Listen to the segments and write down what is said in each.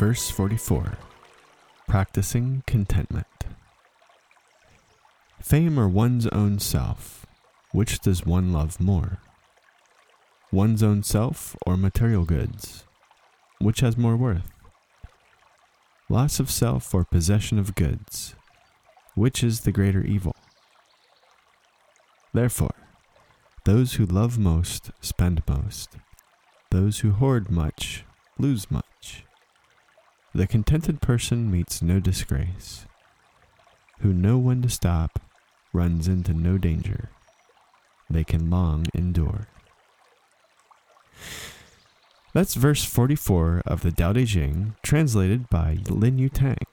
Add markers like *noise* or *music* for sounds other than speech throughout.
Verse 44 Practicing Contentment. Fame or one's own self, which does one love more? One's own self or material goods, which has more worth? Loss of self or possession of goods, which is the greater evil? Therefore, those who love most spend most, those who hoard much lose much. The contented person meets no disgrace, who know when to stop runs into no danger. They can long endure. That's verse 44 of the Tao Te Ching, translated by Lin Yutang.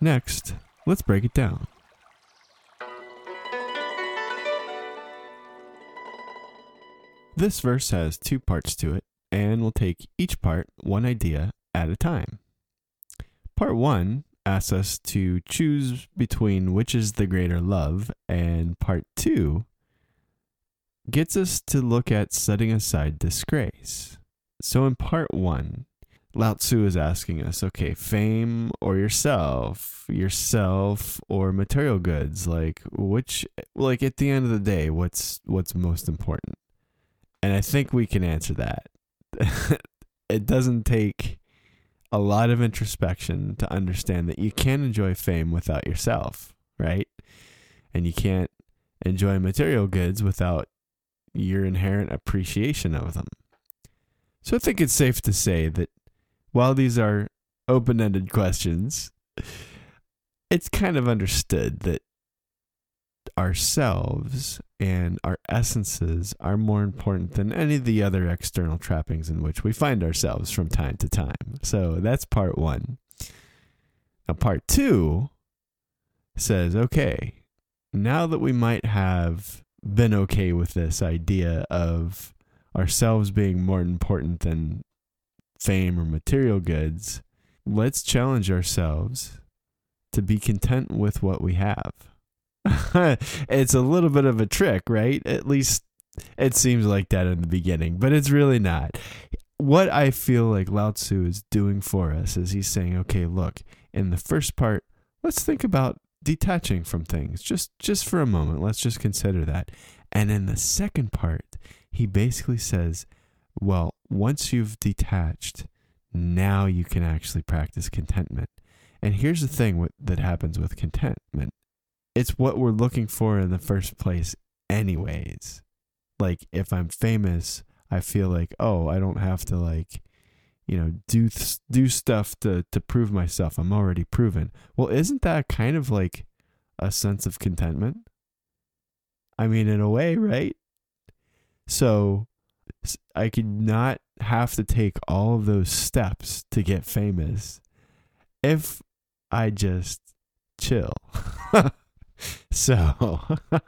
Next, let's break it down. This verse has two parts to it, and we'll take each part one idea at a time. Part 1 asks us to choose between which is the greater love, and part 2 gets us to look at setting aside disgrace. So in part 1, Lao Tzu is asking us, okay, fame or yourself, yourself or material goods, like which like at the end of the day, what's what's most important? And I think we can answer that. *laughs* it doesn't take a lot of introspection to understand that you can't enjoy fame without yourself, right? And you can't enjoy material goods without your inherent appreciation of them. So I think it's safe to say that while these are open ended questions, it's kind of understood that ourselves and our essences are more important than any of the other external trappings in which we find ourselves from time to time. So that's part one. Now, part two says, okay, now that we might have been okay with this idea of ourselves being more important than fame or material goods, let's challenge ourselves to be content with what we have. *laughs* it's a little bit of a trick, right? At least it seems like that in the beginning, but it's really not. What I feel like Lao Tzu is doing for us is he's saying, okay, look, in the first part, let's think about detaching from things just just for a moment. Let's just consider that. And in the second part, he basically says, well, once you've detached, now you can actually practice contentment. And here's the thing that happens with contentment it's what we're looking for in the first place, anyways. Like, if I'm famous, I feel like, oh, I don't have to, like, you know, do do stuff to to prove myself. I'm already proven. Well, isn't that kind of like a sense of contentment? I mean, in a way, right? So I could not have to take all of those steps to get famous if I just chill. *laughs* *laughs* so *laughs*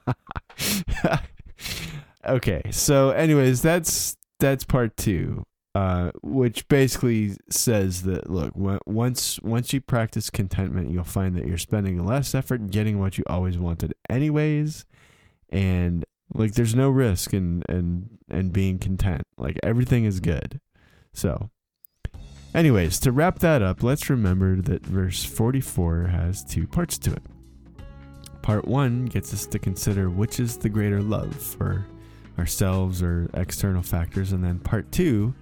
okay, so anyways, that's that's part 2. Uh, which basically says that look, once once you practice contentment, you'll find that you're spending less effort getting what you always wanted anyways and like there's no risk in and and being content. Like everything is good. So anyways, to wrap that up, let's remember that verse 44 has two parts to it. Part 1 gets us to consider which is the greater love for ourselves or external factors and then part 2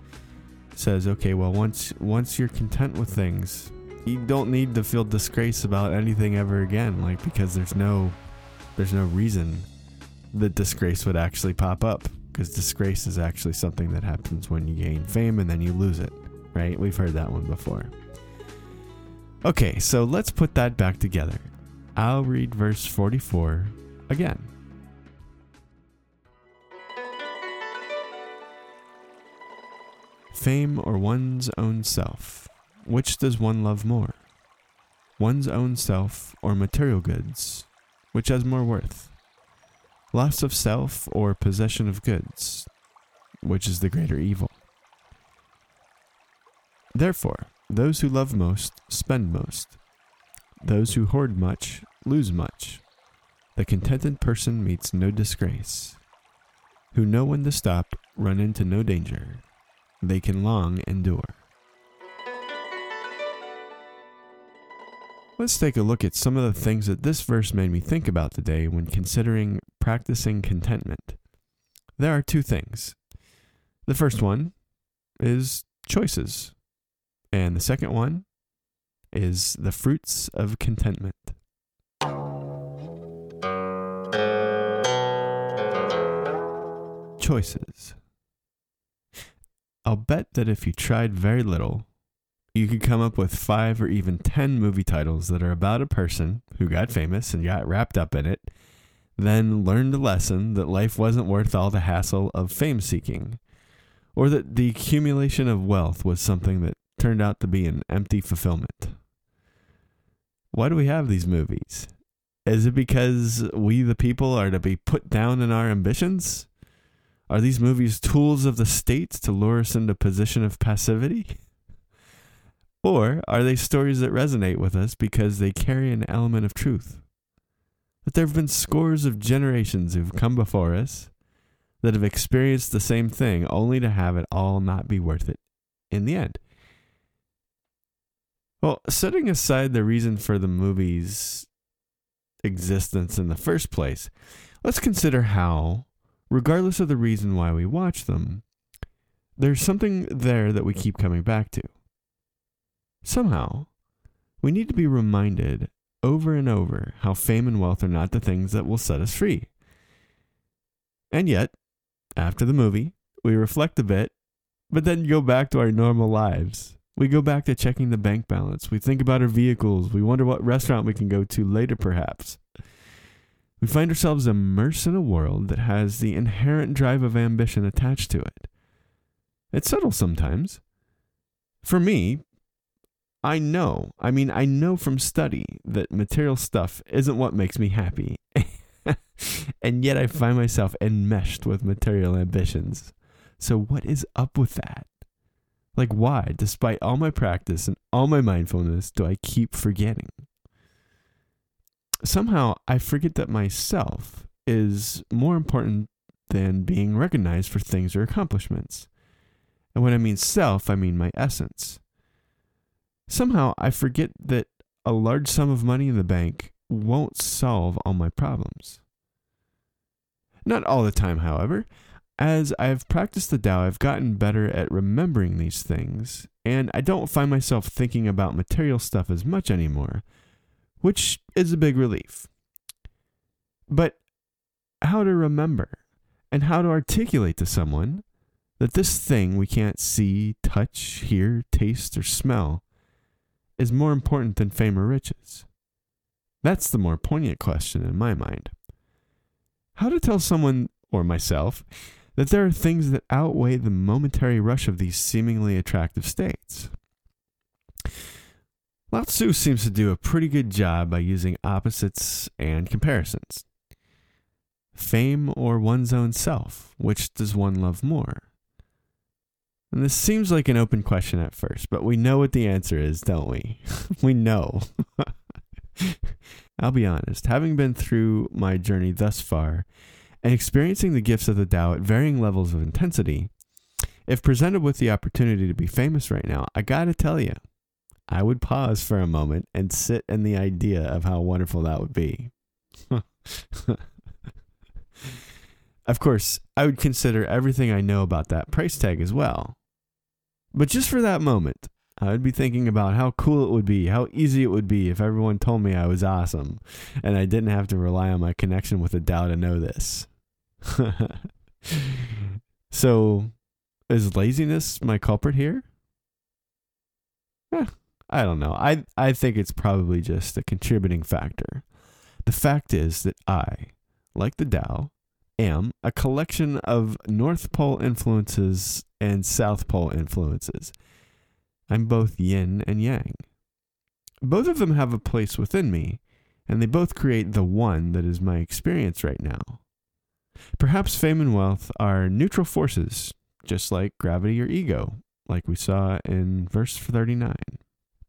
says, okay, well once once you're content with things, you don't need to feel disgrace about anything ever again like because there's no there's no reason the disgrace would actually pop up because disgrace is actually something that happens when you gain fame and then you lose it, right? We've heard that one before. Okay, so let's put that back together. I'll read verse 44 again. Fame or one's own self? Which does one love more? One's own self or material goods? Which has more worth? loss of self or possession of goods, which is the greater evil. Therefore, those who love most spend most. Those who hoard much lose much. The contented person meets no disgrace. Who know when to stop run into no danger. They can long endure. Let's take a look at some of the things that this verse made me think about today when considering practicing contentment. There are two things. The first one is choices, and the second one is the fruits of contentment. Choices. I'll bet that if you tried very little, you could come up with five or even ten movie titles that are about a person who got famous and got wrapped up in it, then learned a lesson that life wasn't worth all the hassle of fame seeking, or that the accumulation of wealth was something that turned out to be an empty fulfillment. Why do we have these movies? Is it because we, the people, are to be put down in our ambitions? Are these movies tools of the state to lure us into a position of passivity? *laughs* Or are they stories that resonate with us because they carry an element of truth? That there have been scores of generations who've come before us that have experienced the same thing only to have it all not be worth it in the end. Well, setting aside the reason for the movie's existence in the first place, let's consider how, regardless of the reason why we watch them, there's something there that we keep coming back to. Somehow, we need to be reminded over and over how fame and wealth are not the things that will set us free. And yet, after the movie, we reflect a bit, but then go back to our normal lives. We go back to checking the bank balance. We think about our vehicles. We wonder what restaurant we can go to later, perhaps. We find ourselves immersed in a world that has the inherent drive of ambition attached to it. It's subtle sometimes. For me, I know, I mean, I know from study that material stuff isn't what makes me happy. *laughs* and yet I find myself enmeshed with material ambitions. So, what is up with that? Like, why, despite all my practice and all my mindfulness, do I keep forgetting? Somehow, I forget that myself is more important than being recognized for things or accomplishments. And when I mean self, I mean my essence. Somehow I forget that a large sum of money in the bank won't solve all my problems. Not all the time, however. As I've practiced the Tao, I've gotten better at remembering these things, and I don't find myself thinking about material stuff as much anymore, which is a big relief. But how to remember and how to articulate to someone that this thing we can't see, touch, hear, taste, or smell is more important than fame or riches? That's the more poignant question in my mind. How to tell someone, or myself, that there are things that outweigh the momentary rush of these seemingly attractive states? Lao Tzu seems to do a pretty good job by using opposites and comparisons. Fame or one's own self, which does one love more? And this seems like an open question at first, but we know what the answer is, don't we? *laughs* we know. *laughs* I'll be honest, having been through my journey thus far and experiencing the gifts of the Tao at varying levels of intensity, if presented with the opportunity to be famous right now, I gotta tell you, I would pause for a moment and sit in the idea of how wonderful that would be. *laughs* of course, I would consider everything I know about that price tag as well. But just for that moment, I would be thinking about how cool it would be, how easy it would be if everyone told me I was awesome and I didn't have to rely on my connection with the Tao to know this. *laughs* so, is laziness my culprit here? Eh, I don't know. I I think it's probably just a contributing factor. The fact is that I, like the Tao, am a collection of North Pole influences and South Pole influences. I'm both yin and yang. Both of them have a place within me, and they both create the one that is my experience right now. Perhaps fame and wealth are neutral forces, just like gravity or ego, like we saw in verse 39.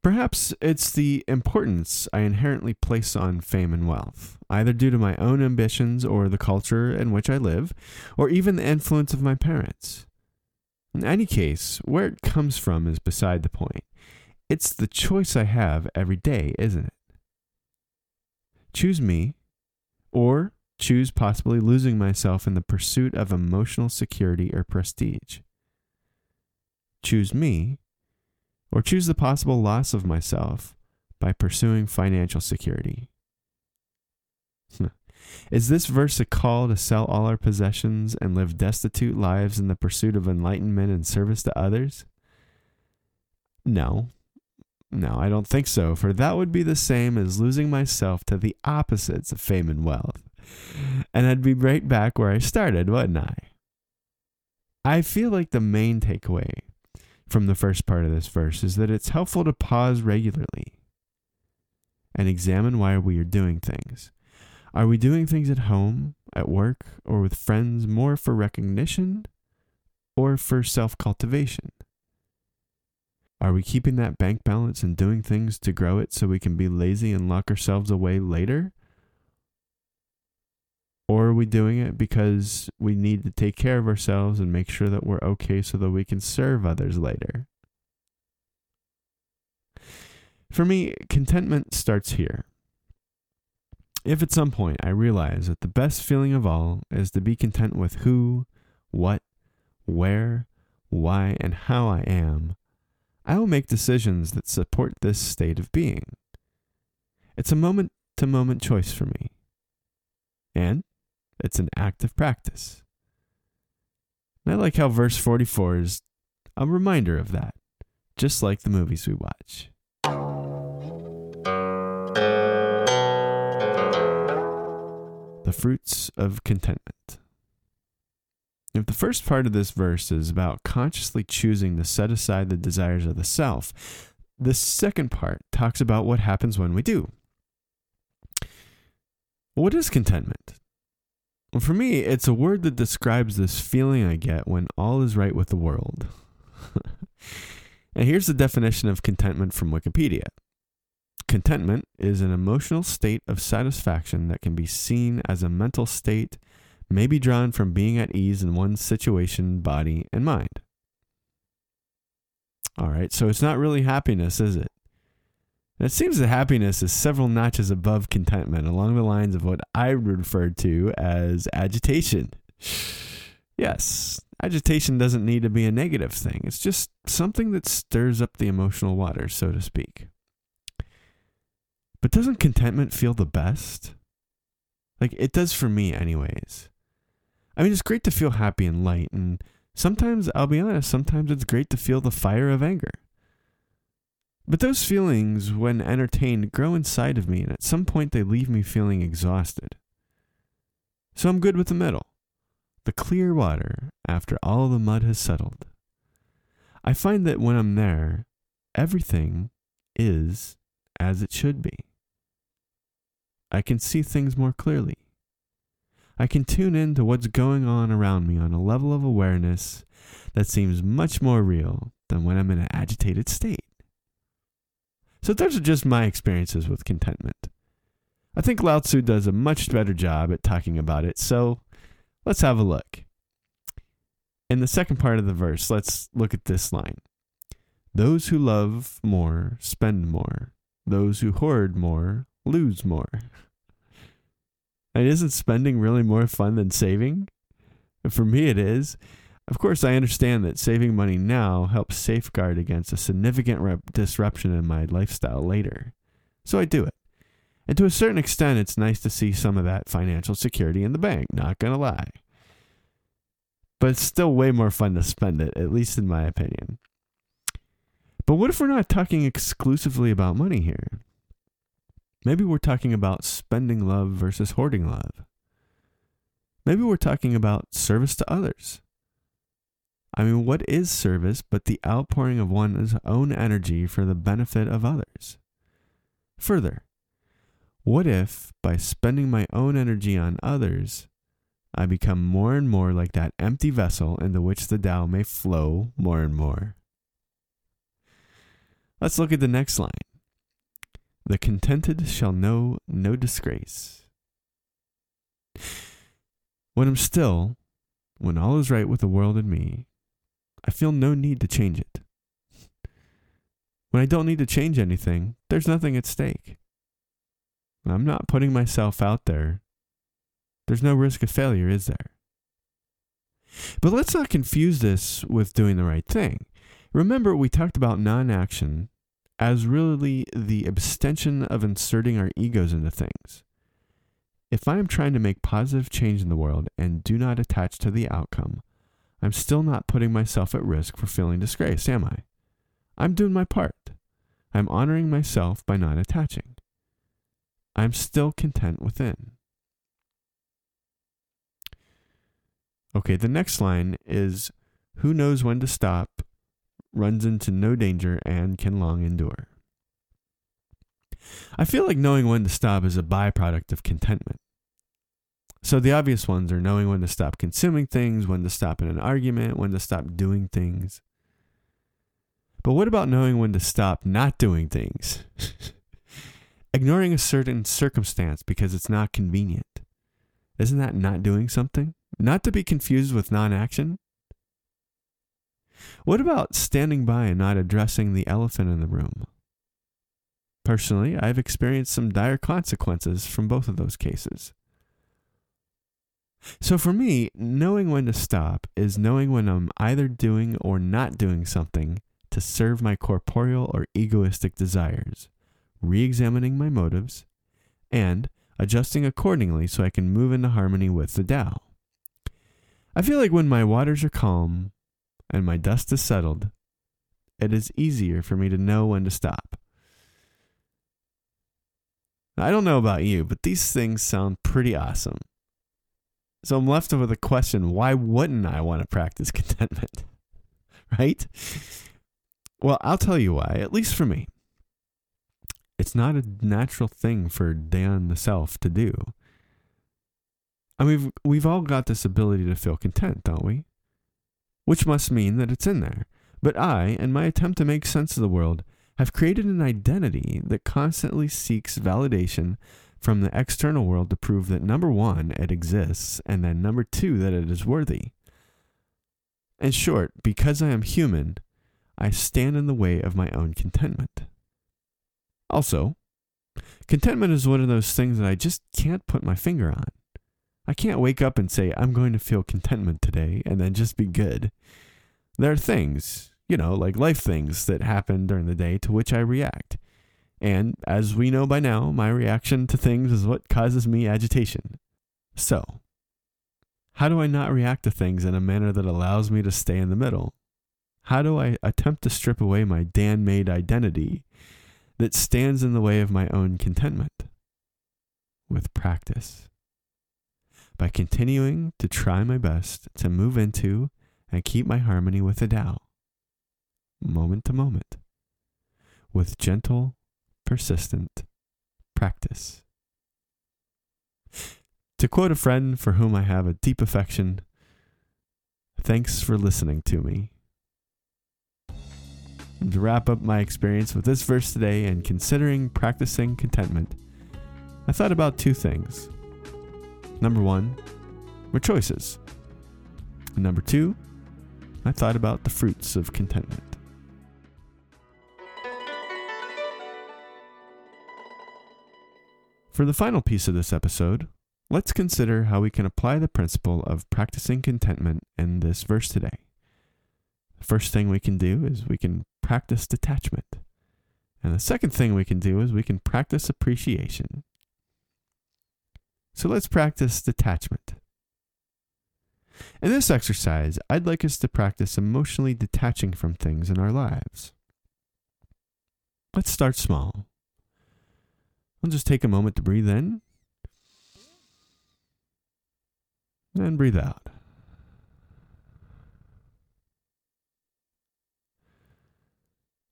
Perhaps it's the importance I inherently place on fame and wealth, either due to my own ambitions or the culture in which I live, or even the influence of my parents. In any case, where it comes from is beside the point. It's the choice I have every day, isn't it? Choose me, or choose possibly losing myself in the pursuit of emotional security or prestige. Choose me, or choose the possible loss of myself by pursuing financial security. *laughs* Is this verse a call to sell all our possessions and live destitute lives in the pursuit of enlightenment and service to others? No. No, I don't think so, for that would be the same as losing myself to the opposites of fame and wealth. And I'd be right back where I started, wouldn't I? I feel like the main takeaway from the first part of this verse is that it's helpful to pause regularly and examine why we are doing things. Are we doing things at home, at work, or with friends more for recognition or for self cultivation? Are we keeping that bank balance and doing things to grow it so we can be lazy and lock ourselves away later? Or are we doing it because we need to take care of ourselves and make sure that we're okay so that we can serve others later? For me, contentment starts here. If at some point I realize that the best feeling of all is to be content with who, what, where, why, and how I am, I will make decisions that support this state of being. It's a moment to moment choice for me. And it's an active practice. And I like how verse 44 is a reminder of that, just like the movies we watch. The fruits of contentment. If the first part of this verse is about consciously choosing to set aside the desires of the self, the second part talks about what happens when we do. What is contentment? Well, for me, it's a word that describes this feeling I get when all is right with the world. *laughs* and here's the definition of contentment from Wikipedia Contentment is an emotional state of satisfaction that can be seen as a mental state, may be drawn from being at ease in one's situation, body, and mind. All right, so it's not really happiness, is it? It seems that happiness is several notches above contentment, along the lines of what I referred to as agitation. Yes, agitation doesn't need to be a negative thing, it's just something that stirs up the emotional waters, so to speak. But doesn't contentment feel the best? Like it does for me, anyways. I mean, it's great to feel happy and light and Sometimes, I'll be honest, sometimes it's great to feel the fire of anger. But those feelings, when entertained, grow inside of me, and at some point they leave me feeling exhausted. So I'm good with the middle the clear water after all the mud has settled. I find that when I'm there, everything is as it should be. I can see things more clearly. I can tune in to what's going on around me on a level of awareness that seems much more real than when I'm in an agitated state. So, those are just my experiences with contentment. I think Lao Tzu does a much better job at talking about it, so Let's have a look. In the second part of the verse, let's look at this line Those who love more spend more, those who hoard more lose more. *laughs* And isn't spending really more fun than saving? For me, it is. Of course, I understand that saving money now helps safeguard against a significant rep- disruption in my lifestyle later. So I do it. And to a certain extent, it's nice to see some of that financial security in the bank, not going to lie. But it's still way more fun to spend it, at least in my opinion. But what if we're not talking exclusively about money here? Maybe we're talking about spending love versus hoarding love. Maybe we're talking about service to others. I mean, what is service but the outpouring of one's own energy for the benefit of others? Further, what if, by spending my own energy on others, I become more and more like that empty vessel into which the Tao may flow more and more? Let's look at the next line. The contented shall know no disgrace. When I'm still, when all is right with the world and me, I feel no need to change it. When I don't need to change anything, there's nothing at stake. I'm not putting myself out there. There's no risk of failure, is there? But let's not confuse this with doing the right thing. Remember, we talked about non action as really the abstention of inserting our egos into things. If I am trying to make positive change in the world and do not attach to the outcome, I'm still not putting myself at risk for feeling disgraced, am I? I'm doing my part. I'm honoring myself by not attaching. I'm still content within. Okay, the next line is Who knows when to stop, runs into no danger, and can long endure. I feel like knowing when to stop is a byproduct of contentment. So the obvious ones are knowing when to stop consuming things, when to stop in an argument, when to stop doing things. But what about knowing when to stop not doing things? *laughs* Ignoring a certain circumstance because it's not convenient. Isn't that not doing something? Not to be confused with non action. What about standing by and not addressing the elephant in the room? Personally, I've experienced some dire consequences from both of those cases. So for me, knowing when to stop is knowing when I'm either doing or not doing something to serve my corporeal or egoistic desires re examining my motives, and adjusting accordingly so I can move into harmony with the Tao. I feel like when my waters are calm and my dust is settled, it is easier for me to know when to stop. I don't know about you, but these things sound pretty awesome. So I'm left with a question why wouldn't I want to practice *laughs* contentment? right? Well, I'll tell you why, at least for me it's not a natural thing for Dan the self to do. I mean, we've, we've all got this ability to feel content, don't we? Which must mean that it's in there. But I, in my attempt to make sense of the world, have created an identity that constantly seeks validation from the external world to prove that number one, it exists, and then number two, that it is worthy. In short, because I am human, I stand in the way of my own contentment. Also, contentment is one of those things that I just can't put my finger on. I can't wake up and say, I'm going to feel contentment today and then just be good. There are things, you know, like life things that happen during the day to which I react. And as we know by now, my reaction to things is what causes me agitation. So, How do I not react to things in a manner that allows me to stay in the middle? How do I attempt to strip away my Dan made identity that stands in the way of my own contentment? With practice. By continuing to try my best to move into and keep my harmony with the Tao, moment to moment, with gentle, persistent practice. To quote a friend for whom I have a deep affection, thanks for listening to me. And to wrap up my experience with this verse today and considering practicing contentment, I thought about two things. Number one, were choices. And number two, I thought about the fruits of contentment. For the final piece of this episode, let's consider how we can apply the principle of practicing contentment in this verse today. The first thing we can do is we can practice detachment. And the second thing we can do is we can practice appreciation. So let's practice detachment. In this exercise, I'd like us to practice emotionally detaching from things in our lives. Let's start small. We'll just take a moment to breathe in and breathe out.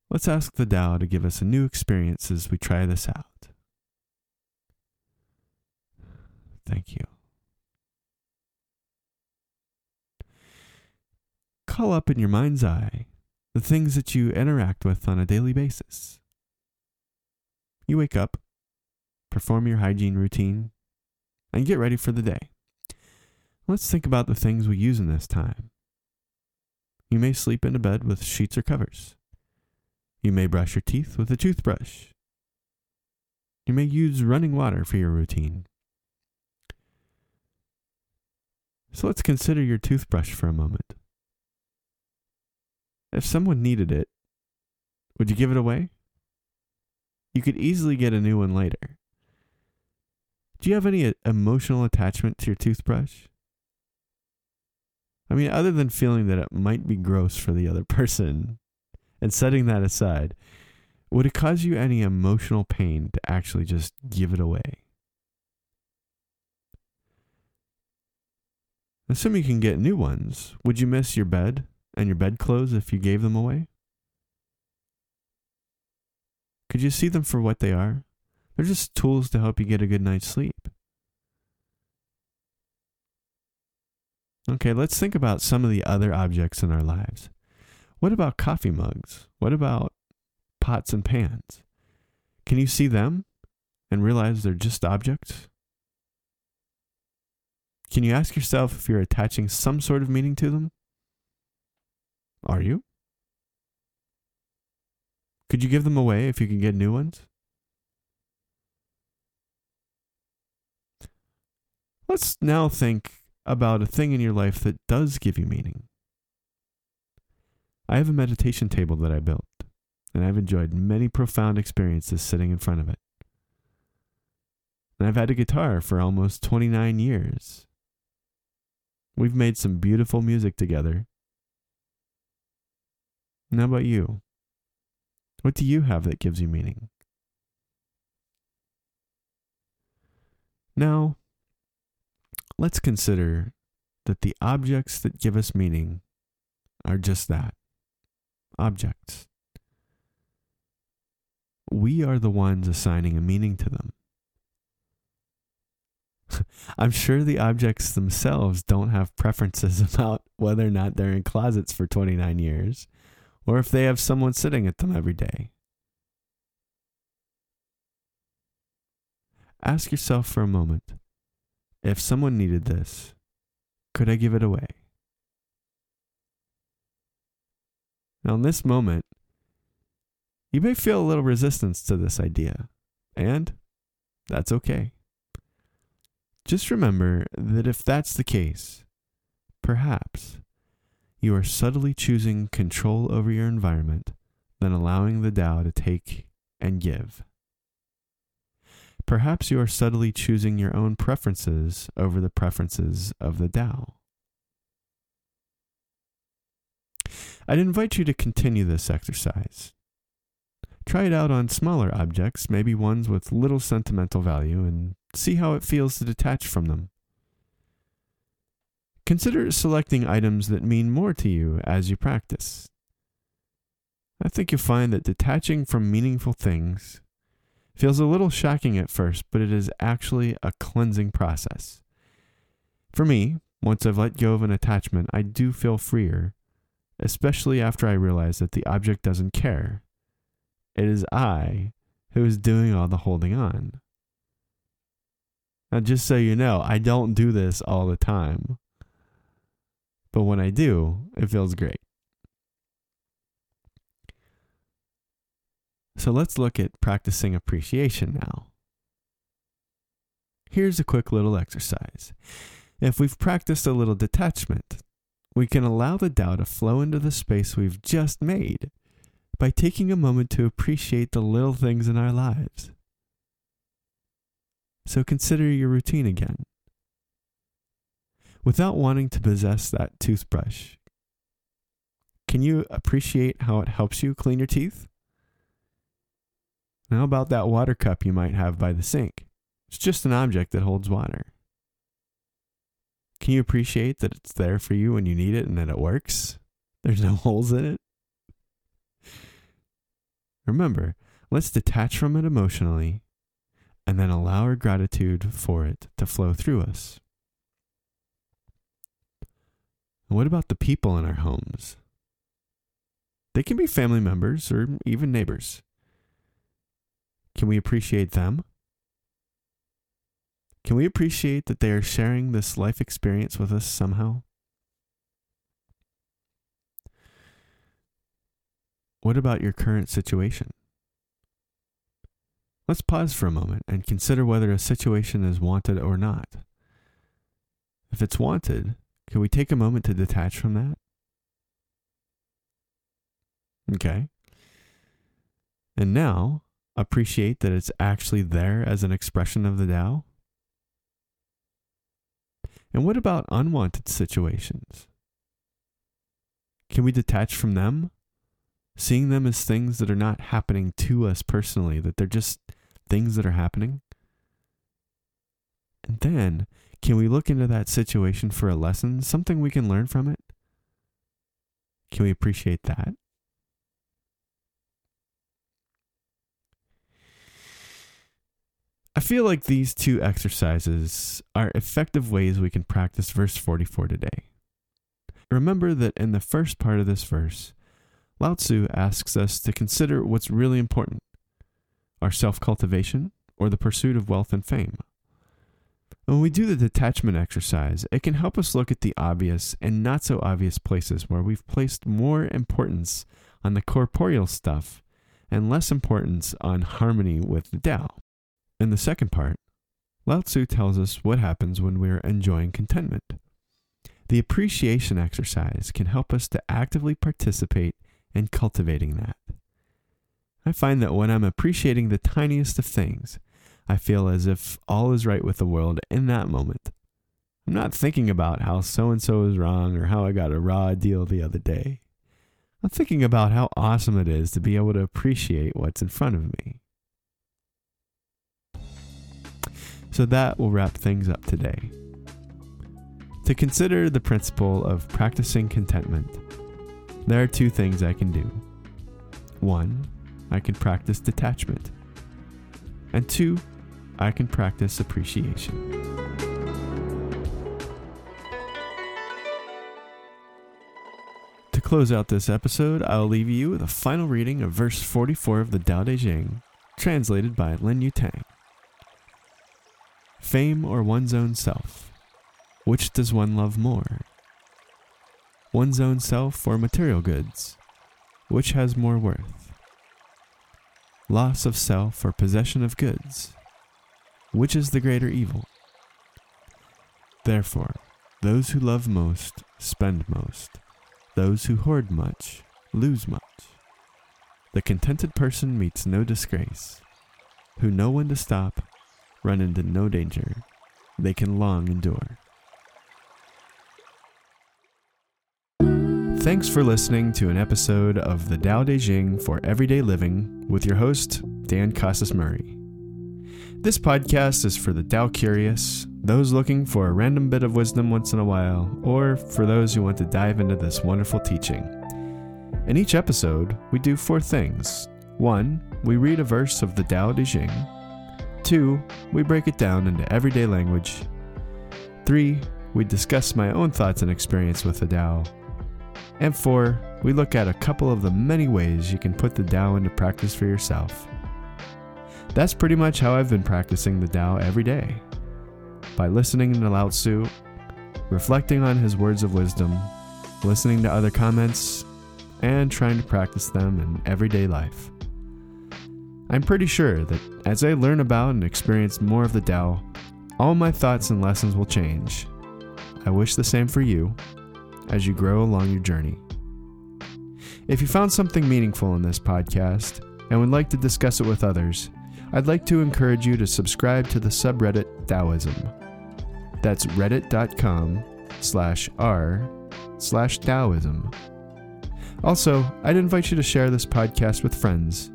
Let's ask the Tao to give us a new experience as we try this out. Thank you. Call up in your mind's eye the things that you interact with on a daily basis. You wake up, perform your hygiene routine, and get ready for the day. Let's think about the things we use in this time. You may sleep in a bed with sheets or covers. You may brush your teeth with a toothbrush. You may use running water for your routine. So let's consider your toothbrush for a moment. If someone needed it, would you give it away? You could easily get a new one later. Do you have any uh, emotional attachment to your toothbrush? I mean, other than feeling that it might be gross for the other person and setting that aside, would it cause you any emotional pain to actually just give it away? Assuming you can get new ones, would you miss your bed and your bedclothes if you gave them away? Could you see them for what they are? They're just tools to help you get a good night's sleep. Okay, let's think about some of the other objects in our lives. What about coffee mugs? What about pots and pans? Can you see them and realize they're just objects? Can you ask yourself if you're attaching some sort of meaning to them? Are you? Could you give them away if you can get new ones? Let's now think about a thing in your life that does give you meaning. I have a meditation table that I built, and I've enjoyed many profound experiences sitting in front of it. And I've had a guitar for almost 29 years. We've made some beautiful music together. And how about you? What do you have that gives you meaning? Now, let's consider that the objects that give us meaning are just that objects. We are the ones assigning a meaning to them. *laughs* I'm sure the objects themselves don't have preferences *laughs* about whether or not they're in closets for 29 years or if they have someone sitting at them every day. Ask yourself for a moment if someone needed this, could I give it away? Now, in this moment, you may feel a little resistance to this idea, and that's okay. Just remember that if that's the case, perhaps you are subtly choosing control over your environment than allowing the Tao to take and give. Perhaps you are subtly choosing your own preferences over the preferences of the Tao. I'd invite you to continue this exercise. Try it out on smaller objects, maybe ones with little sentimental value, and see how it feels to detach from them. Consider selecting items that mean more to you as you practice. I think you'll find that detaching from meaningful things feels a little shocking at first, but it is actually a cleansing process. For me, once I've let go of an attachment, I do feel freer, especially after I realize that the object doesn't care it is I who is doing all the holding on. Now, just so you know, I don't do this all the time. But when I do, it feels great. So let's look at practicing appreciation now. Here's a quick little exercise. If we've practiced a little detachment, we can allow the Tao to flow into the space we've just made by taking a moment to appreciate the little things in our lives. So consider your routine again. Without wanting to possess that toothbrush, can you appreciate how it helps you clean your teeth? How about that water cup you might have by the sink? It's just an object that holds water. Can you appreciate that it's there for you when you need it and that it works? There's no *laughs* holes in it? Remember, let's detach from it emotionally and then allow our gratitude for it to flow through us. What about the people in our homes? They can be family members or even neighbors. Can we appreciate them? Can we appreciate that they are sharing this life experience with us somehow? What about your current situation? Let's pause for a moment and consider whether a situation is wanted or not. If it's wanted, can we take a moment to detach from that? Okay. And now, appreciate that it's actually there as an expression of the Tao. And what about unwanted situations? Can we detach from them seeing them as things that are not happening to us personally, that they're just things that are happening. And then, can we look into that situation for a lesson, something we can learn from it? Can we appreciate that? I feel like these two exercises are effective ways we can practice verse 44 today. Remember that in the first part of this verse, Lao Tzu asks us to consider what's really important our self cultivation or the pursuit of wealth and fame. When we do the detachment exercise, it can help us look at the obvious and not so obvious places where we've placed more importance on the corporeal stuff and less importance on harmony with the Tao. In the second part, Lao Tzu tells us what happens when we're enjoying contentment. The appreciation exercise can help us to actively participate in cultivating that. I find that when I'm appreciating the tiniest of things, I feel as if all is right with the world in that moment. I'm not thinking about how so and so is wrong or how I got a raw deal the other day. I'm thinking about how awesome it is to be able to appreciate what's in front of me. So that will wrap things up today. To consider the principle of practicing contentment, there are two things I can do. One, I can practice detachment. And two, I can practice appreciation. To close out this episode, I'll leave you with a final reading of verse 44 of the Tao Te Ching, translated by Lin Yutang. Fame or one's own self? Which does one love more? one's own self or material goods? Which has more worth? Loss of self or possession of goods? Which is the greater evil? Therefore, those who love most spend most. Those who hoard much lose much. The contented person meets no disgrace. Who know when to stop, run into no danger. They can long endure. Thanks for listening to an episode of the Tao Te Ching for Everyday Living with your host, Dan Casas Murray. This podcast is for the Tao curious, those looking for a random bit of wisdom once in a while, or for those who want to dive into this wonderful teaching. In each episode, we do four things. One, we read a verse of the Tao Te Ching. Two, we break it down into everyday language. Three, we discuss my own thoughts and experience with the Tao. And four, we look at a couple of the many ways you can put the Tao into practice for yourself. That's pretty much how I've been practicing the Tao every day. By listening to Lao Tzu, reflecting on his words of wisdom, listening to other comments, and trying to practice them in everyday life. I'm pretty sure that as I learn about and experience more of the Tao, all my thoughts and lessons will change. I wish the same for you as you grow along your journey. If you found something meaningful in this podcast and would like to discuss it with others, I'd like to encourage you to subscribe to the subreddit Taoism. That's reddit.com slash r slash Taoism. Also, I'd invite you to share this podcast with friends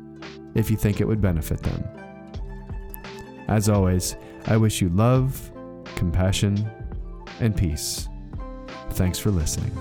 if you think it would benefit them. As always, I wish you love, compassion, and peace. Thanks for listening.